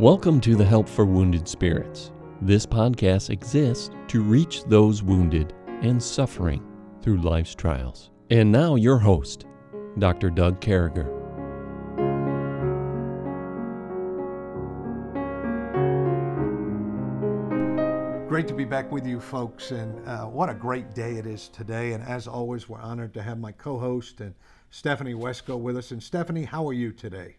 Welcome to the Help for Wounded Spirits. This podcast exists to reach those wounded and suffering through life's trials. And now, your host, Dr. Doug Carriger. Great to be back with you, folks, and uh, what a great day it is today. And as always, we're honored to have my co host and Stephanie Wesco with us. And Stephanie, how are you today?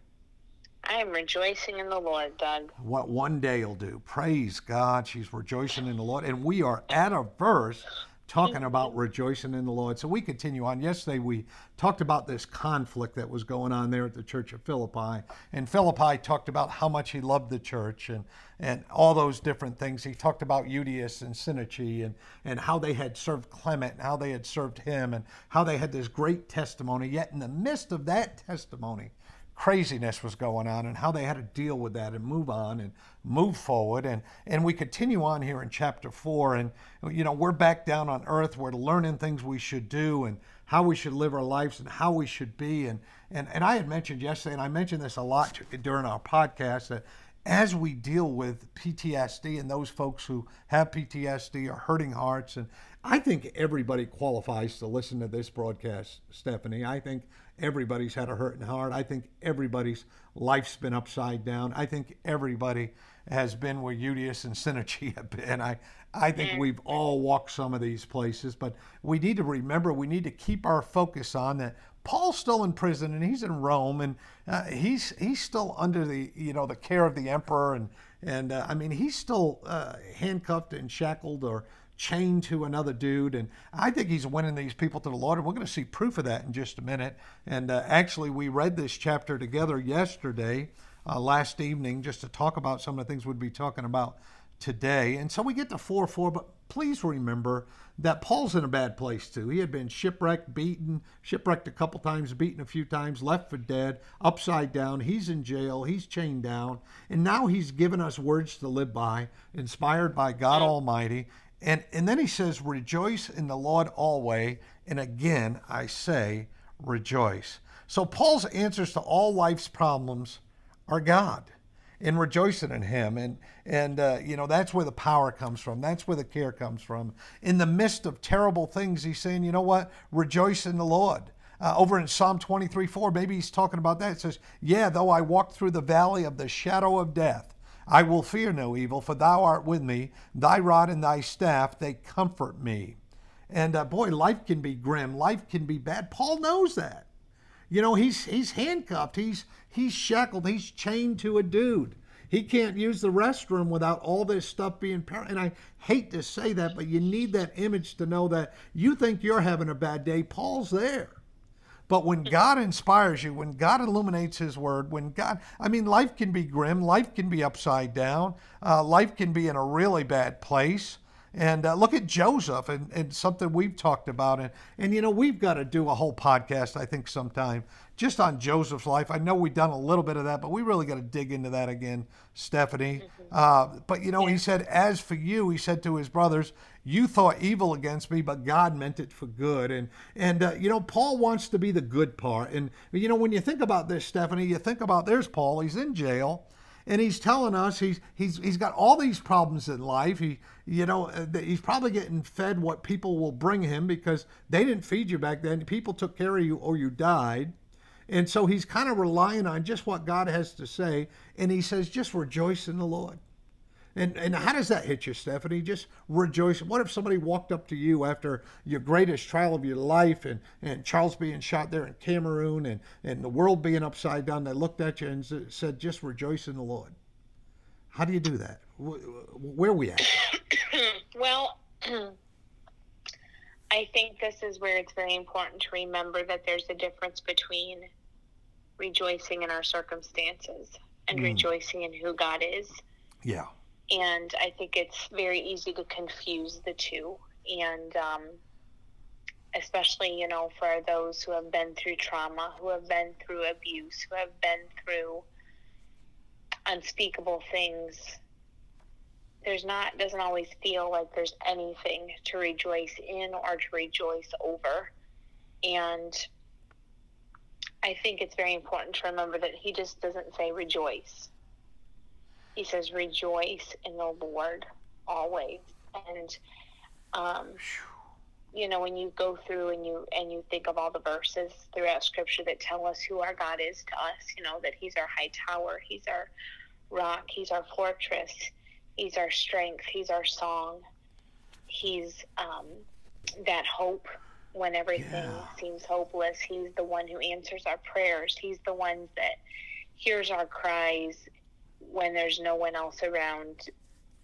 Am rejoicing in the Lord, Doug. What one day will do. Praise God. She's rejoicing in the Lord. And we are at a verse talking about mm-hmm. rejoicing in the Lord. So we continue on. Yesterday we talked about this conflict that was going on there at the church of Philippi. And Philippi talked about how much he loved the church and, and all those different things. He talked about Euodias and Syntyche and, and how they had served Clement and how they had served him and how they had this great testimony. Yet in the midst of that testimony, craziness was going on and how they had to deal with that and move on and move forward. And and we continue on here in chapter 4 and you know we're back down on earth. We're learning things we should do and how we should live our lives and how we should be. And and and I had mentioned yesterday and I mentioned this a lot during our podcast that as we deal with PTSD and those folks who have PTSD or hurting hearts and I think everybody qualifies to listen to this broadcast, Stephanie. I think everybody's had a hurting heart. I think everybody's life's been upside down. I think everybody has been where Euodias and Syntyche have been. I, I think we've all walked some of these places, but we need to remember, we need to keep our focus on that. Paul's still in prison and he's in Rome and uh, he's he's still under the you know the care of the emperor and and uh, I mean he's still uh, handcuffed and shackled or chained to another dude. And I think he's winning these people to the Lord. And we're going to see proof of that in just a minute. And uh, actually, we read this chapter together yesterday, uh, last evening, just to talk about some of the things we'd be talking about today. And so we get to 4 4, but please remember that Paul's in a bad place too. He had been shipwrecked, beaten, shipwrecked a couple times, beaten a few times, left for dead, upside down. He's in jail, he's chained down, and now he's given us words to live by, inspired by God Almighty. And, and then he says, Rejoice in the Lord always. And again, I say, rejoice. So Paul's answers to all life's problems are God and rejoicing in him. And and uh, you know that's where the power comes from. That's where the care comes from. In the midst of terrible things he's saying you know what? Rejoice in the lord. Uh, over in psalm 23 4 maybe he's talking about that. It says yeah though i walk through the valley of the shadow of death I will fear no evil, for thou art with me. Thy rod and thy staff, they comfort me. And uh, boy, life can be grim. Life can be bad. Paul knows that. You know, he's he's handcuffed. He's he's shackled. He's chained to a dude. He can't use the restroom without all this stuff being par- and I hate to say that, but you need that image to know that you think you're having a bad day. Paul's there. But when God inspires you, when God illuminates His Word, when God, I mean, life can be grim, life can be upside down, uh, life can be in a really bad place. And uh, look at Joseph and, and something we've talked about. And, and, you know, we've got to do a whole podcast, I think, sometime just on Joseph's life. I know we've done a little bit of that, but we really got to dig into that again, Stephanie. Mm-hmm. Uh, but, you know, yeah. he said, As for you, he said to his brothers, you thought evil against me, but God meant it for good. And, and uh, you know, Paul wants to be the good part. And, you know, when you think about this, Stephanie, you think about there's Paul, he's in jail and he's telling us he's he's he's got all these problems in life. He you know uh, he's probably getting fed what people will bring him because they didn't feed you back then. People took care of you or you died. And so he's kind of relying on just what God has to say. And he says, just rejoice in the Lord. And, and how does that hit you, Stephanie? Just rejoice. What if somebody walked up to you after your greatest trial of your life and, and Charles being shot there in Cameroon and, and the world being upside down? They looked at you and said, just rejoice in the Lord. How do you do that? Where are we at? well, I think this is where it's very important to remember that there's a difference between rejoicing in our circumstances and mm. rejoicing in who God is. Yeah. And I think it's very easy to confuse the two. And um, especially, you know, for those who have been through trauma, who have been through abuse, who have been through unspeakable things, there's not, doesn't always feel like there's anything to rejoice in or to rejoice over. And I think it's very important to remember that he just doesn't say rejoice. He says, "Rejoice in the Lord always." And um, you know, when you go through and you and you think of all the verses throughout Scripture that tell us who our God is to us, you know that He's our high tower, He's our rock, He's our fortress, He's our strength, He's our song, He's um, that hope when everything yeah. seems hopeless. He's the one who answers our prayers. He's the one that hears our cries when there's no one else around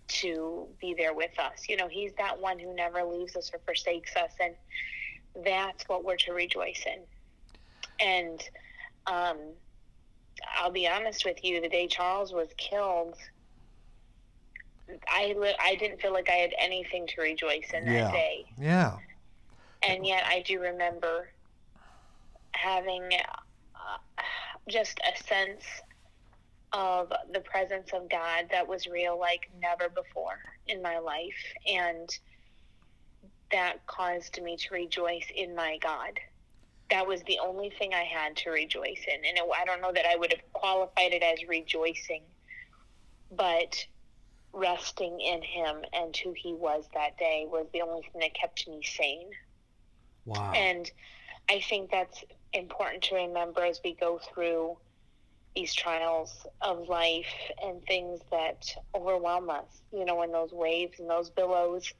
to be there with us. You know, He's that one who never leaves us or forsakes us. And that's what we're to rejoice in. And um, I'll be honest with you, the day Charles was killed, I, I didn't feel like I had anything to rejoice in that yeah. day. Yeah. And yet I do remember having uh, just a sense of the presence of God that was real like never before in my life. And that caused me to rejoice in my God. That was the only thing I had to rejoice in. And it, I don't know that I would have qualified it as rejoicing, but resting in Him and who He was that day was the only thing that kept me sane. Wow. And I think that's important to remember as we go through these trials of life and things that overwhelm us, you know, when those waves and those billows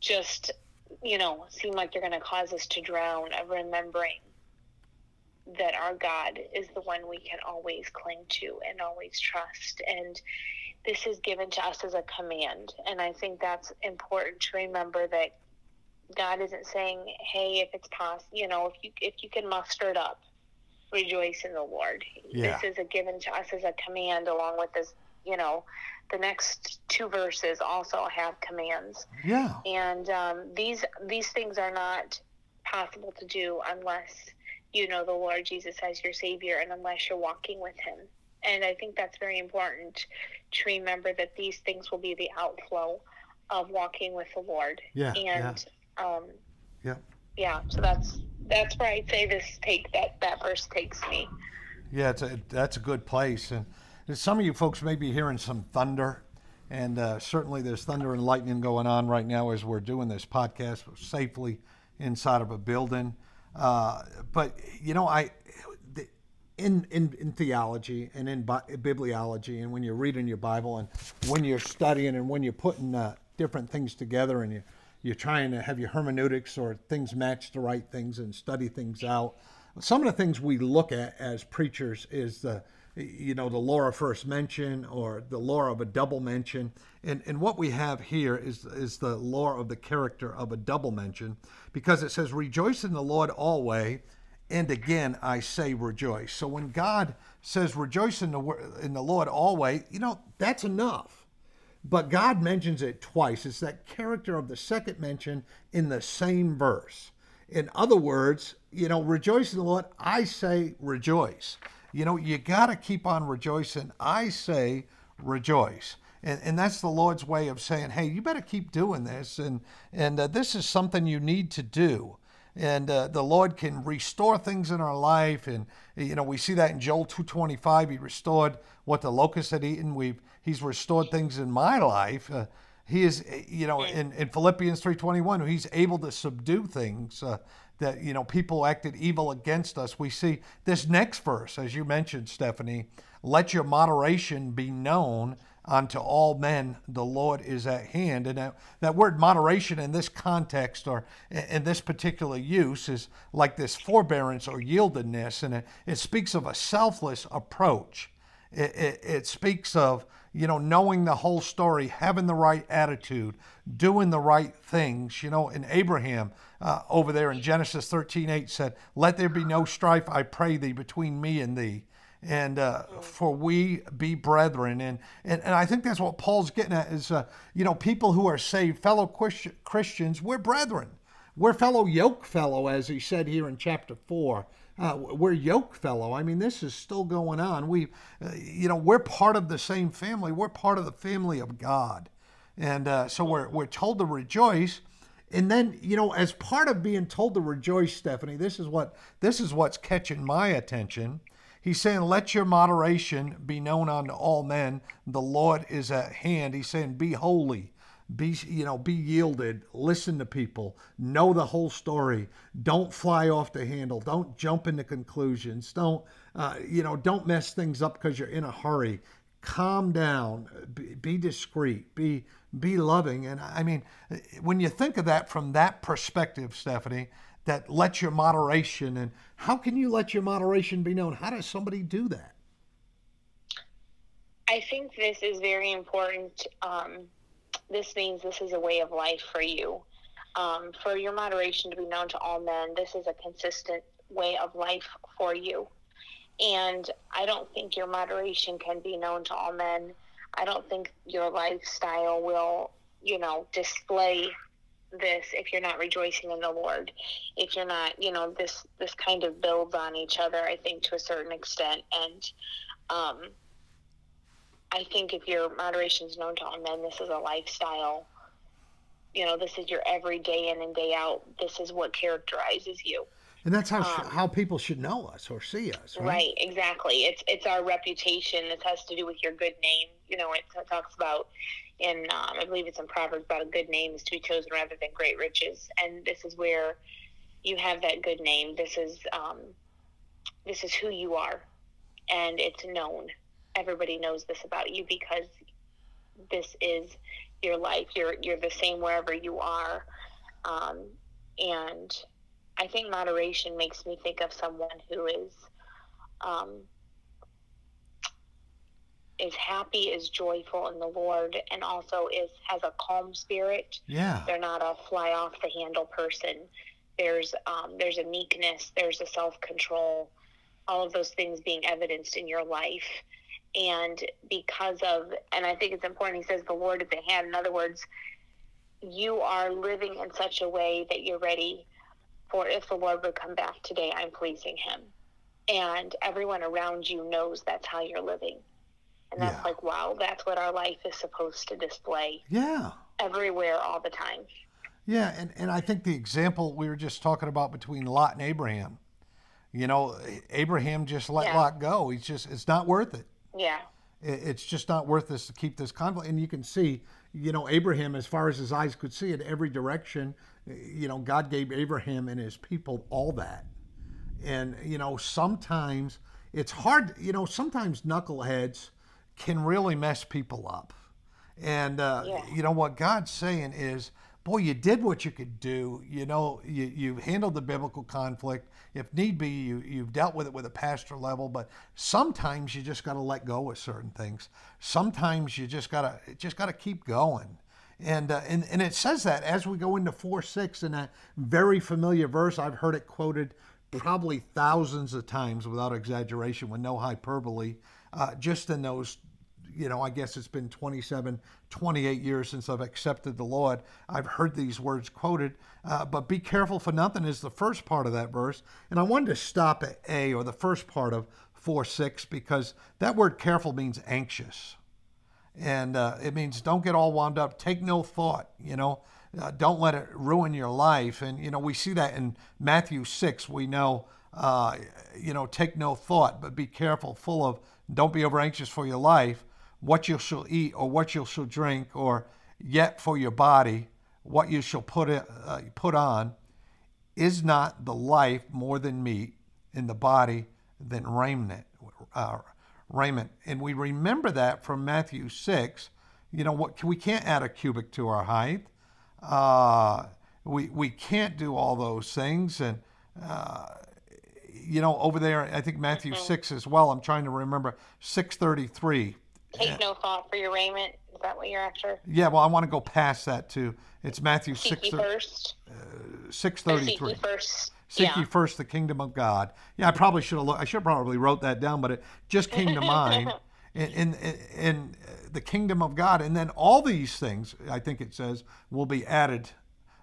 just, you know, seem like they're going to cause us to drown, of remembering that our God is the one we can always cling to and always trust. And this is given to us as a command. And I think that's important to remember that God isn't saying, "Hey, if it's possible, you know, if you if you can muster it up, rejoice in the Lord." Yeah. This is a given to us as a command, along with this, you know, the next two verses also have commands. Yeah. And um, these these things are not possible to do unless you know the Lord Jesus as your Savior, and unless you're walking with Him. And I think that's very important to remember that these things will be the outflow of walking with the Lord. Yeah. And yeah. um yeah. Yeah. So that's that's where I'd say this take that that verse takes me. Yeah, it's a, that's a good place, and some of you folks may be hearing some thunder, and uh, certainly there's thunder and lightning going on right now as we're doing this podcast safely inside of a building. Uh, but you know, I in, in, in theology and in bi- bibliology, and when you're reading your Bible, and when you're studying, and when you're putting uh, different things together, and you you're trying to have your hermeneutics or things match the right things and study things out. Some of the things we look at as preachers is the you know the law of first mention or the law of a double mention and and what we have here is is the law of the character of a double mention because it says rejoice in the lord always and again I say rejoice. So when God says rejoice in the in the Lord always, you know, that's enough. But God mentions it twice. It's that character of the second mention in the same verse. In other words, you know, rejoice in the Lord, I say rejoice. You know, you got to keep on rejoicing. I say rejoice. And, and that's the Lord's way of saying, hey, you better keep doing this. And, and uh, this is something you need to do and uh, the Lord can restore things in our life. And you know, we see that in Joel 2:25. He restored what the locusts had eaten. We've He's restored things in my life. Uh, he is, you know, in, in Philippians 3:21, He's able to subdue things. Uh, that you know people acted evil against us. We see this next verse, as you mentioned, Stephanie. Let your moderation be known unto all men the Lord is at hand. And that, that word moderation in this context or in this particular use is like this forbearance or yieldedness. And it, it speaks of a selfless approach. It, it, it speaks of, you know, knowing the whole story, having the right attitude, doing the right things. You know, in Abraham uh, over there in Genesis 13 8 said, Let there be no strife, I pray thee, between me and thee and uh, for we be brethren. And, and, and I think that's what Paul's getting at is, uh, you know, people who are saved, fellow Christians, we're brethren. We're fellow yoke fellow, as he said here in chapter 4. Uh, we're yoke fellow. I mean, this is still going on. We, uh, you know, we're part of the same family. We're part of the family of God. And uh, so we're, we're told to rejoice. And then, you know, as part of being told to rejoice, Stephanie, this is what this is what's catching my attention He's saying, Let your moderation be known unto all men. The Lord is at hand. He's saying, Be holy. Be you know, be yielded, listen to people, know the whole story. Don't fly off the handle. Don't jump into conclusions. Don't uh, you know, don't mess things up because you're in a hurry. Calm down, be, be discreet, be be loving. And I mean, when you think of that from that perspective, Stephanie, that let your moderation and how can you let your moderation be known? How does somebody do that? I think this is very important. Um, this means this is a way of life for you. Um, for your moderation to be known to all men, this is a consistent way of life for you. And I don't think your moderation can be known to all men. I don't think your lifestyle will, you know, display this if you're not rejoicing in the Lord. If you're not, you know, this this kind of builds on each other, I think, to a certain extent. And um, I think if your moderation is known to all men, this is a lifestyle. You know, this is your everyday in and day out. This is what characterizes you. And that's how um, how people should know us or see us, right? Right, exactly. It's it's our reputation. This has to do with your good name. You know, it talks about in um, I believe it's in Proverbs about a good name is to be chosen rather than great riches, and this is where you have that good name. This is um, this is who you are, and it's known. Everybody knows this about you because this is your life. You're you're the same wherever you are, um, and I think moderation makes me think of someone who is um, is happy, is joyful in the Lord, and also is has a calm spirit. Yeah, they're not a fly off the handle person. There's um, there's a meekness, there's a self control, all of those things being evidenced in your life. And because of, and I think it's important, he says the Lord at the hand. In other words, you are living in such a way that you're ready for if the Lord would come back today, I'm pleasing him. And everyone around you knows that's how you're living. And that's yeah. like, wow, that's what our life is supposed to display. Yeah. Everywhere, all the time. Yeah, and, and I think the example we were just talking about between Lot and Abraham, you know, Abraham just let yeah. Lot go. He's just, it's not worth it. Yeah. It's just not worth this to keep this conflict. And you can see, you know, Abraham, as far as his eyes could see, in every direction, you know, God gave Abraham and his people all that. And, you know, sometimes it's hard, you know, sometimes knuckleheads can really mess people up. And, uh, yeah. you know, what God's saying is, boy, you did what you could do. You know, you, you handled the biblical conflict. If need be, you, you've dealt with it with a pastor level, but sometimes you just got to let go of certain things. Sometimes you just got to, just got to keep going. And, uh, and, and it says that as we go into 4 6 in a very familiar verse. I've heard it quoted probably thousands of times without exaggeration, with no hyperbole, uh, just in those, you know, I guess it's been 27, 28 years since I've accepted the Lord. I've heard these words quoted, uh, but be careful for nothing is the first part of that verse. And I wanted to stop at A or the first part of 4 6 because that word careful means anxious and uh, it means don't get all wound up. Take no thought. You know, uh, don't let it ruin your life. And you know, we see that in Matthew six. We know, uh, you know, take no thought, but be careful. Full of don't be over anxious for your life, what you shall eat or what you shall drink, or yet for your body what you shall put it, uh, put on. Is not the life more than meat, in the body than raiment? Uh, raiment. And we remember that from Matthew 6. You know, what we can't add a cubit to our height. Uh, we, we can't do all those things. And, uh, you know, over there, I think Matthew mm-hmm. 6 as well. I'm trying to remember 633. Take no thought for your raiment. Is that what you're after? Yeah, well, I want to go past that too. It's Matthew 6 first. Uh, 633. Seek first Seek yeah. ye first the kingdom of God. Yeah, I probably should have. Looked, I should probably wrote that down, but it just came to mind. In, in, in the kingdom of God, and then all these things, I think it says, will be added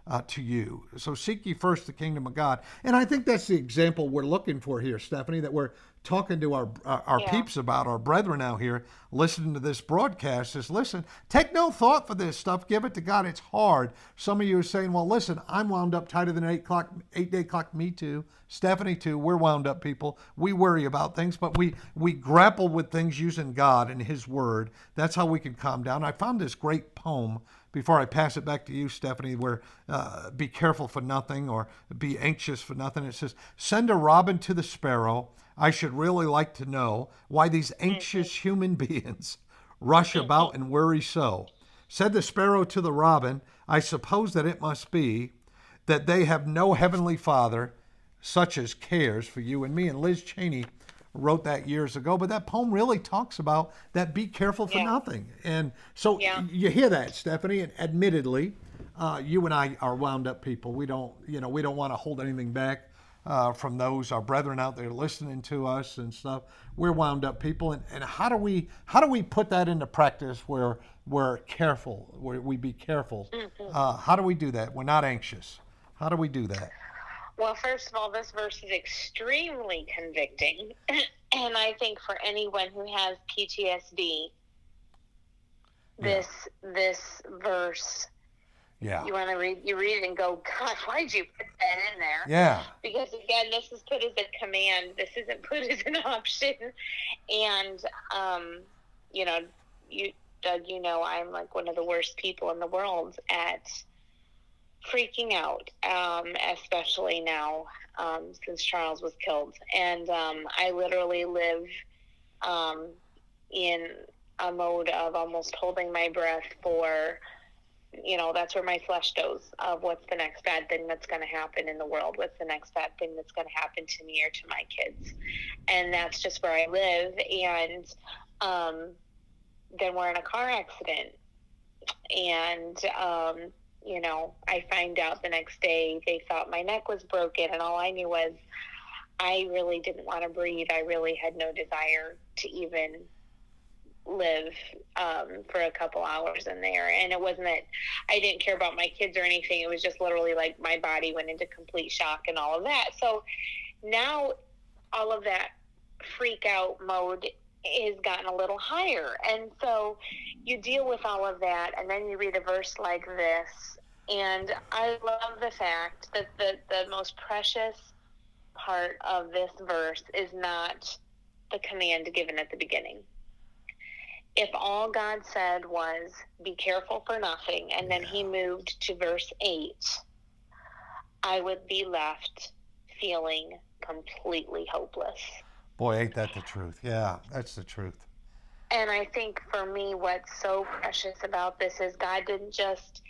uh, to you. So seek ye first the kingdom of God. And I think that's the example we're looking for here, Stephanie, that we're talking to our uh, our yeah. peeps about, our brethren out here listening to this broadcast is listen, take no thought for this stuff. Give it to God. It's hard. Some of you are saying, well, listen, I'm wound up tighter than eight clock, eight day clock. Me too. Stephanie too. We're wound up people. We worry about things, but we we grapple with things using God and His Word. That's how we can calm down. I found this great poem before I pass it back to you, Stephanie, where uh, be careful for nothing or be anxious for nothing. It says, Send a robin to the sparrow. I should really like to know why these anxious human beings rush about and worry so. Said the sparrow to the robin, I suppose that it must be that they have no heavenly father such as cares for you and me. And Liz Cheney wrote that years ago, but that poem really talks about that be careful for yeah. nothing. And so yeah. you hear that, Stephanie, and admittedly, uh, you and I are wound up people. We don't, you know, we don't want to hold anything back. Uh, from those our brethren out there listening to us and stuff, we're wound up people, and, and how do we how do we put that into practice where we're careful, where we be careful? Mm-hmm. Uh, how do we do that? We're not anxious. How do we do that? Well, first of all, this verse is extremely convicting. and I think for anyone who has PTSD, this yeah. this verse yeah. You want to read, you read it and go, God, why'd you put that in there? Yeah. Because again, this is put as a command. This isn't put as an option. And, um, you know, you, Doug, you know, I'm like one of the worst people in the world at freaking out, um, especially now um, since Charles was killed. And um, I literally live um, in a mode of almost holding my breath for, you know, that's where my flesh goes of what's the next bad thing that's going to happen in the world, what's the next bad thing that's going to happen to me or to my kids. And that's just where I live. And um, then we're in a car accident. And um, you know, I find out the next day they thought my neck was broken, and all I knew was I really didn't want to breathe. I really had no desire to even live um, for a couple hours in there. And it wasn't that I didn't care about my kids or anything. It was just literally like my body went into complete shock and all of that. So now all of that freak out mode has gotten a little higher. And so you deal with all of that, and then you read a verse like this. And I love the fact that the, the most precious part of this verse is not the command given at the beginning. If all God said was, be careful for nothing, and then he moved to verse 8, I would be left feeling completely hopeless. Boy, ain't that the truth? Yeah, that's the truth. And I think for me, what's so precious about this is God didn't just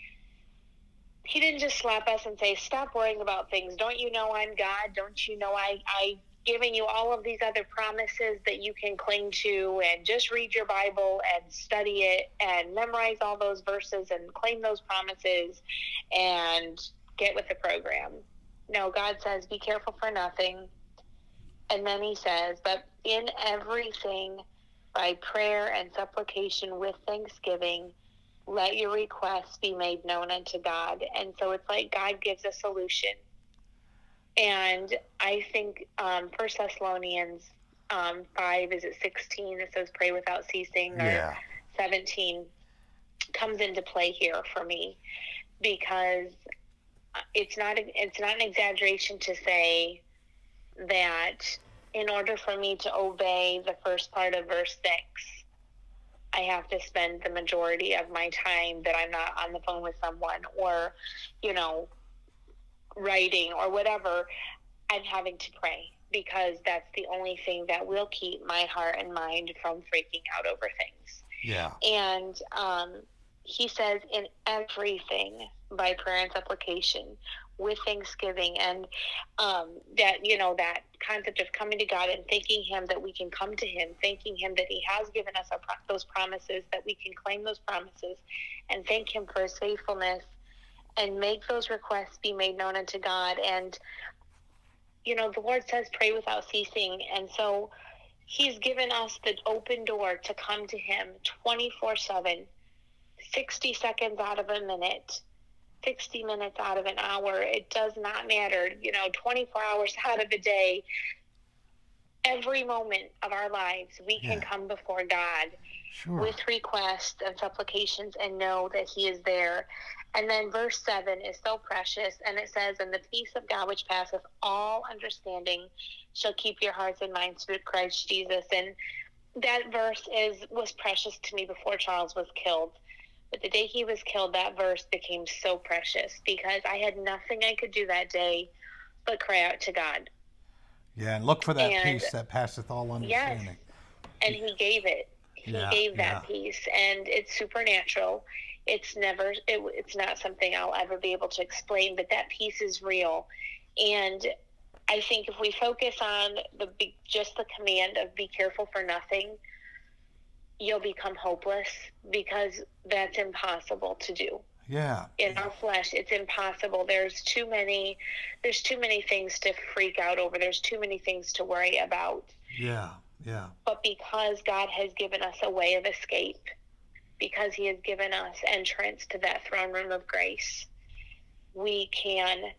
he didn't just slap us and say, "Stop worrying about things. Don't you know I'm God? Don't you know I I giving you all of these other promises that you can cling to and just read your Bible and study it and memorize all those verses and claim those promises and get with the program." No, God says, "Be careful for nothing." And then he says, But in everything, by prayer and supplication with thanksgiving, let your requests be made known unto God. And so it's like God gives a solution. And I think um, First Thessalonians um, 5, is it 16? It says pray without ceasing, or yeah. 17 comes into play here for me because it's not it's not an exaggeration to say that in order for me to obey the first part of verse 6, I have to spend the majority of my time that I'm not on the phone with someone or, you know, writing or whatever. I'm having to pray because that's the only thing that will keep my heart and mind from freaking out over things. Yeah. And um, he says, in everything by prayer and supplication, with thanksgiving and um, that you know that concept of coming to god and thanking him that we can come to him thanking him that he has given us our, those promises that we can claim those promises and thank him for his faithfulness and make those requests be made known unto god. And you know the lord says pray without ceasing. And so he's given us the open door to come to him 24 7 60 seconds out of a minute 60 minutes out of an hour. It does not matter. You know, 24 hours out of a day, every moment of our lives, we can Yeah. come before God Sure. with requests and supplications and know that He is there. And then verse 7 is so precious, and it says, And the peace of God, which passeth all understanding, shall keep your hearts and minds through Christ Jesus. And that verse is was precious to me before Charles was killed. But the day he was killed, that verse became so precious because I had nothing I could do that day but cry out to God. yeah, and look for that and- peace that passeth all understanding. and he gave it he Yeah, gave that yeah. peace and it's supernatural it's never it, it's not something i'll ever be able to explain but that peace is real and i think if we focus on the just the command of be careful for nothing you'll become hopeless because that's impossible to do Yeah. in our flesh it's impossible there's too many there's too many things to freak out over there's too many things to worry about Yeah. Yeah. but because God has given us a way of escape, because He has given us entrance to that throne room of grace, we can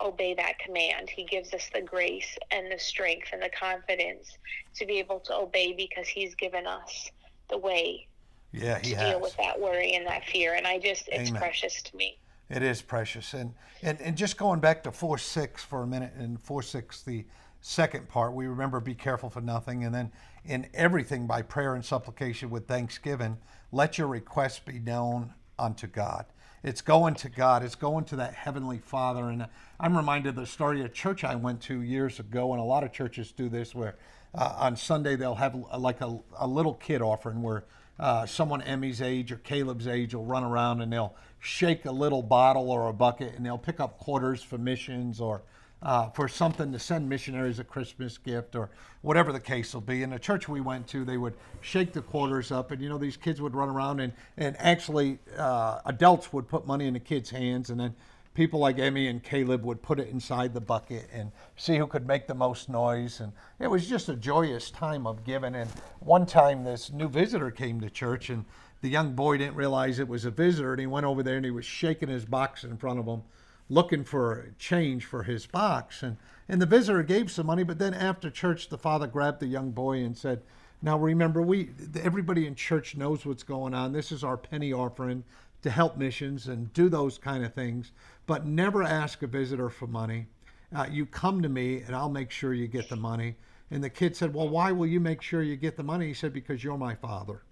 obey that command. He gives us the grace and the strength and the confidence to be able to obey because He's given us the way Yeah, he to has. deal with that worry and that fear. And I just, it's Amen. precious to me. It is precious. And, and and just going back to four six for a minute, and four six the second part, we remember be careful for nothing, and then in everything by prayer and supplication with thanksgiving, let your requests be known unto God. It's going to God. It's going to that heavenly Father. And I'm reminded of the story of a church I went to years ago, and a lot of churches do this, where uh, on Sunday they'll have uh, like a, a little kid offering where uh, someone Emmy's age or Caleb's age will run around and they'll shake a little bottle or a bucket and they'll pick up quarters for missions or uh, for something to send missionaries a Christmas gift or whatever the case will be. In the church we went to, they would shake the quarters up, and you know these kids would run around and and actually uh, adults would put money in the kids' hands, and then people like Emmy and Caleb would put it inside the bucket and see who could make the most noise. And it was just a joyous time of giving. And one time, this new visitor came to church, and the young boy didn't realize it was a visitor, and he went over there and he was shaking his box in front of him, looking for change for his box. And and the visitor gave some money, but then after church, the father grabbed the young boy and said. Now remember, we everybody in church knows what's going on. This is our penny offering to help missions and do those kind of things, but never ask a visitor for money. Uh, you come to me and I'll make sure you get the money. And the kid said, Well, why will you make sure you get the money? He said, Because you're my father.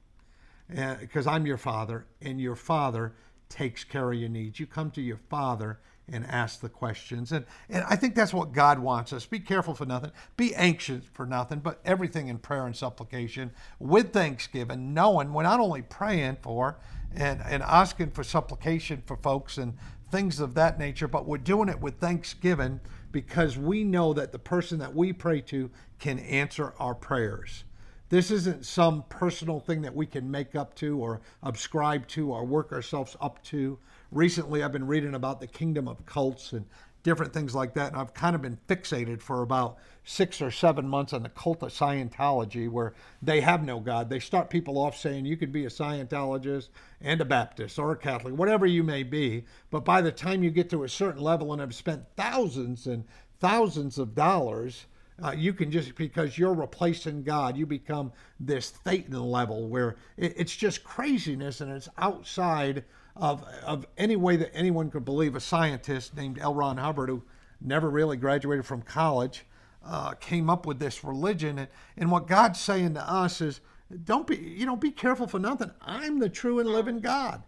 Because I'm your father, and your father takes care of your needs. You come to your father and ask the questions. And, and I think that's what God wants us. Be careful for nothing, be anxious for nothing, but everything in prayer and supplication with thanksgiving, knowing we're not only praying for and, and asking for supplication for folks and things of that nature, but we're doing it with thanksgiving because we know that the person that we pray to can answer our prayers. This isn't some personal thing that we can make up to or ascribe to or work ourselves up to. Recently, I've been reading about the kingdom of cults and different things like that, and I've kind of been fixated for about six or seven months on the cult of Scientology, where they have no God. They start people off saying you could be a Scientologist and a Baptist or a Catholic, whatever you may be, but by the time you get to a certain level and have spent thousands and thousands of dollars, uh, you can just because you're replacing God, you become this Thetan level where it, it's just craziness and it's outside of of any way that anyone could believe. A scientist named L. Ron Hubbard, who never really graduated from college, uh, came up with this religion. And, and what God's saying to us is, don't be you know be careful for nothing. I'm the true and living God.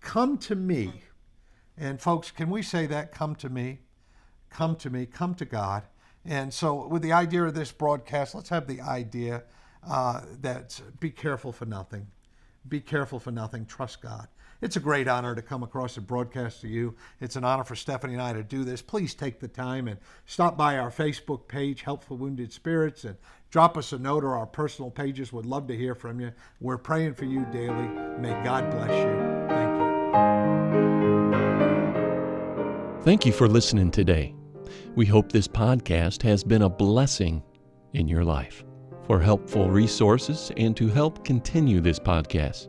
Come to me. And folks, can we say that? Come to me. Come to me. Come to God. And so, with the idea of this broadcast, let's have the idea uh, that be careful for nothing. Be careful for nothing. Trust God. It's a great honor to come across and broadcast to you. It's an honor for Stephanie and I to do this. Please take the time and stop by our Facebook page, Help for Wounded Spirits, and drop us a note or our personal pages. Would love to hear from you. We're praying for you daily. May God bless you. Thank you. Thank you for listening today. We hope this podcast has been a blessing in your life. For helpful resources and to help continue this podcast,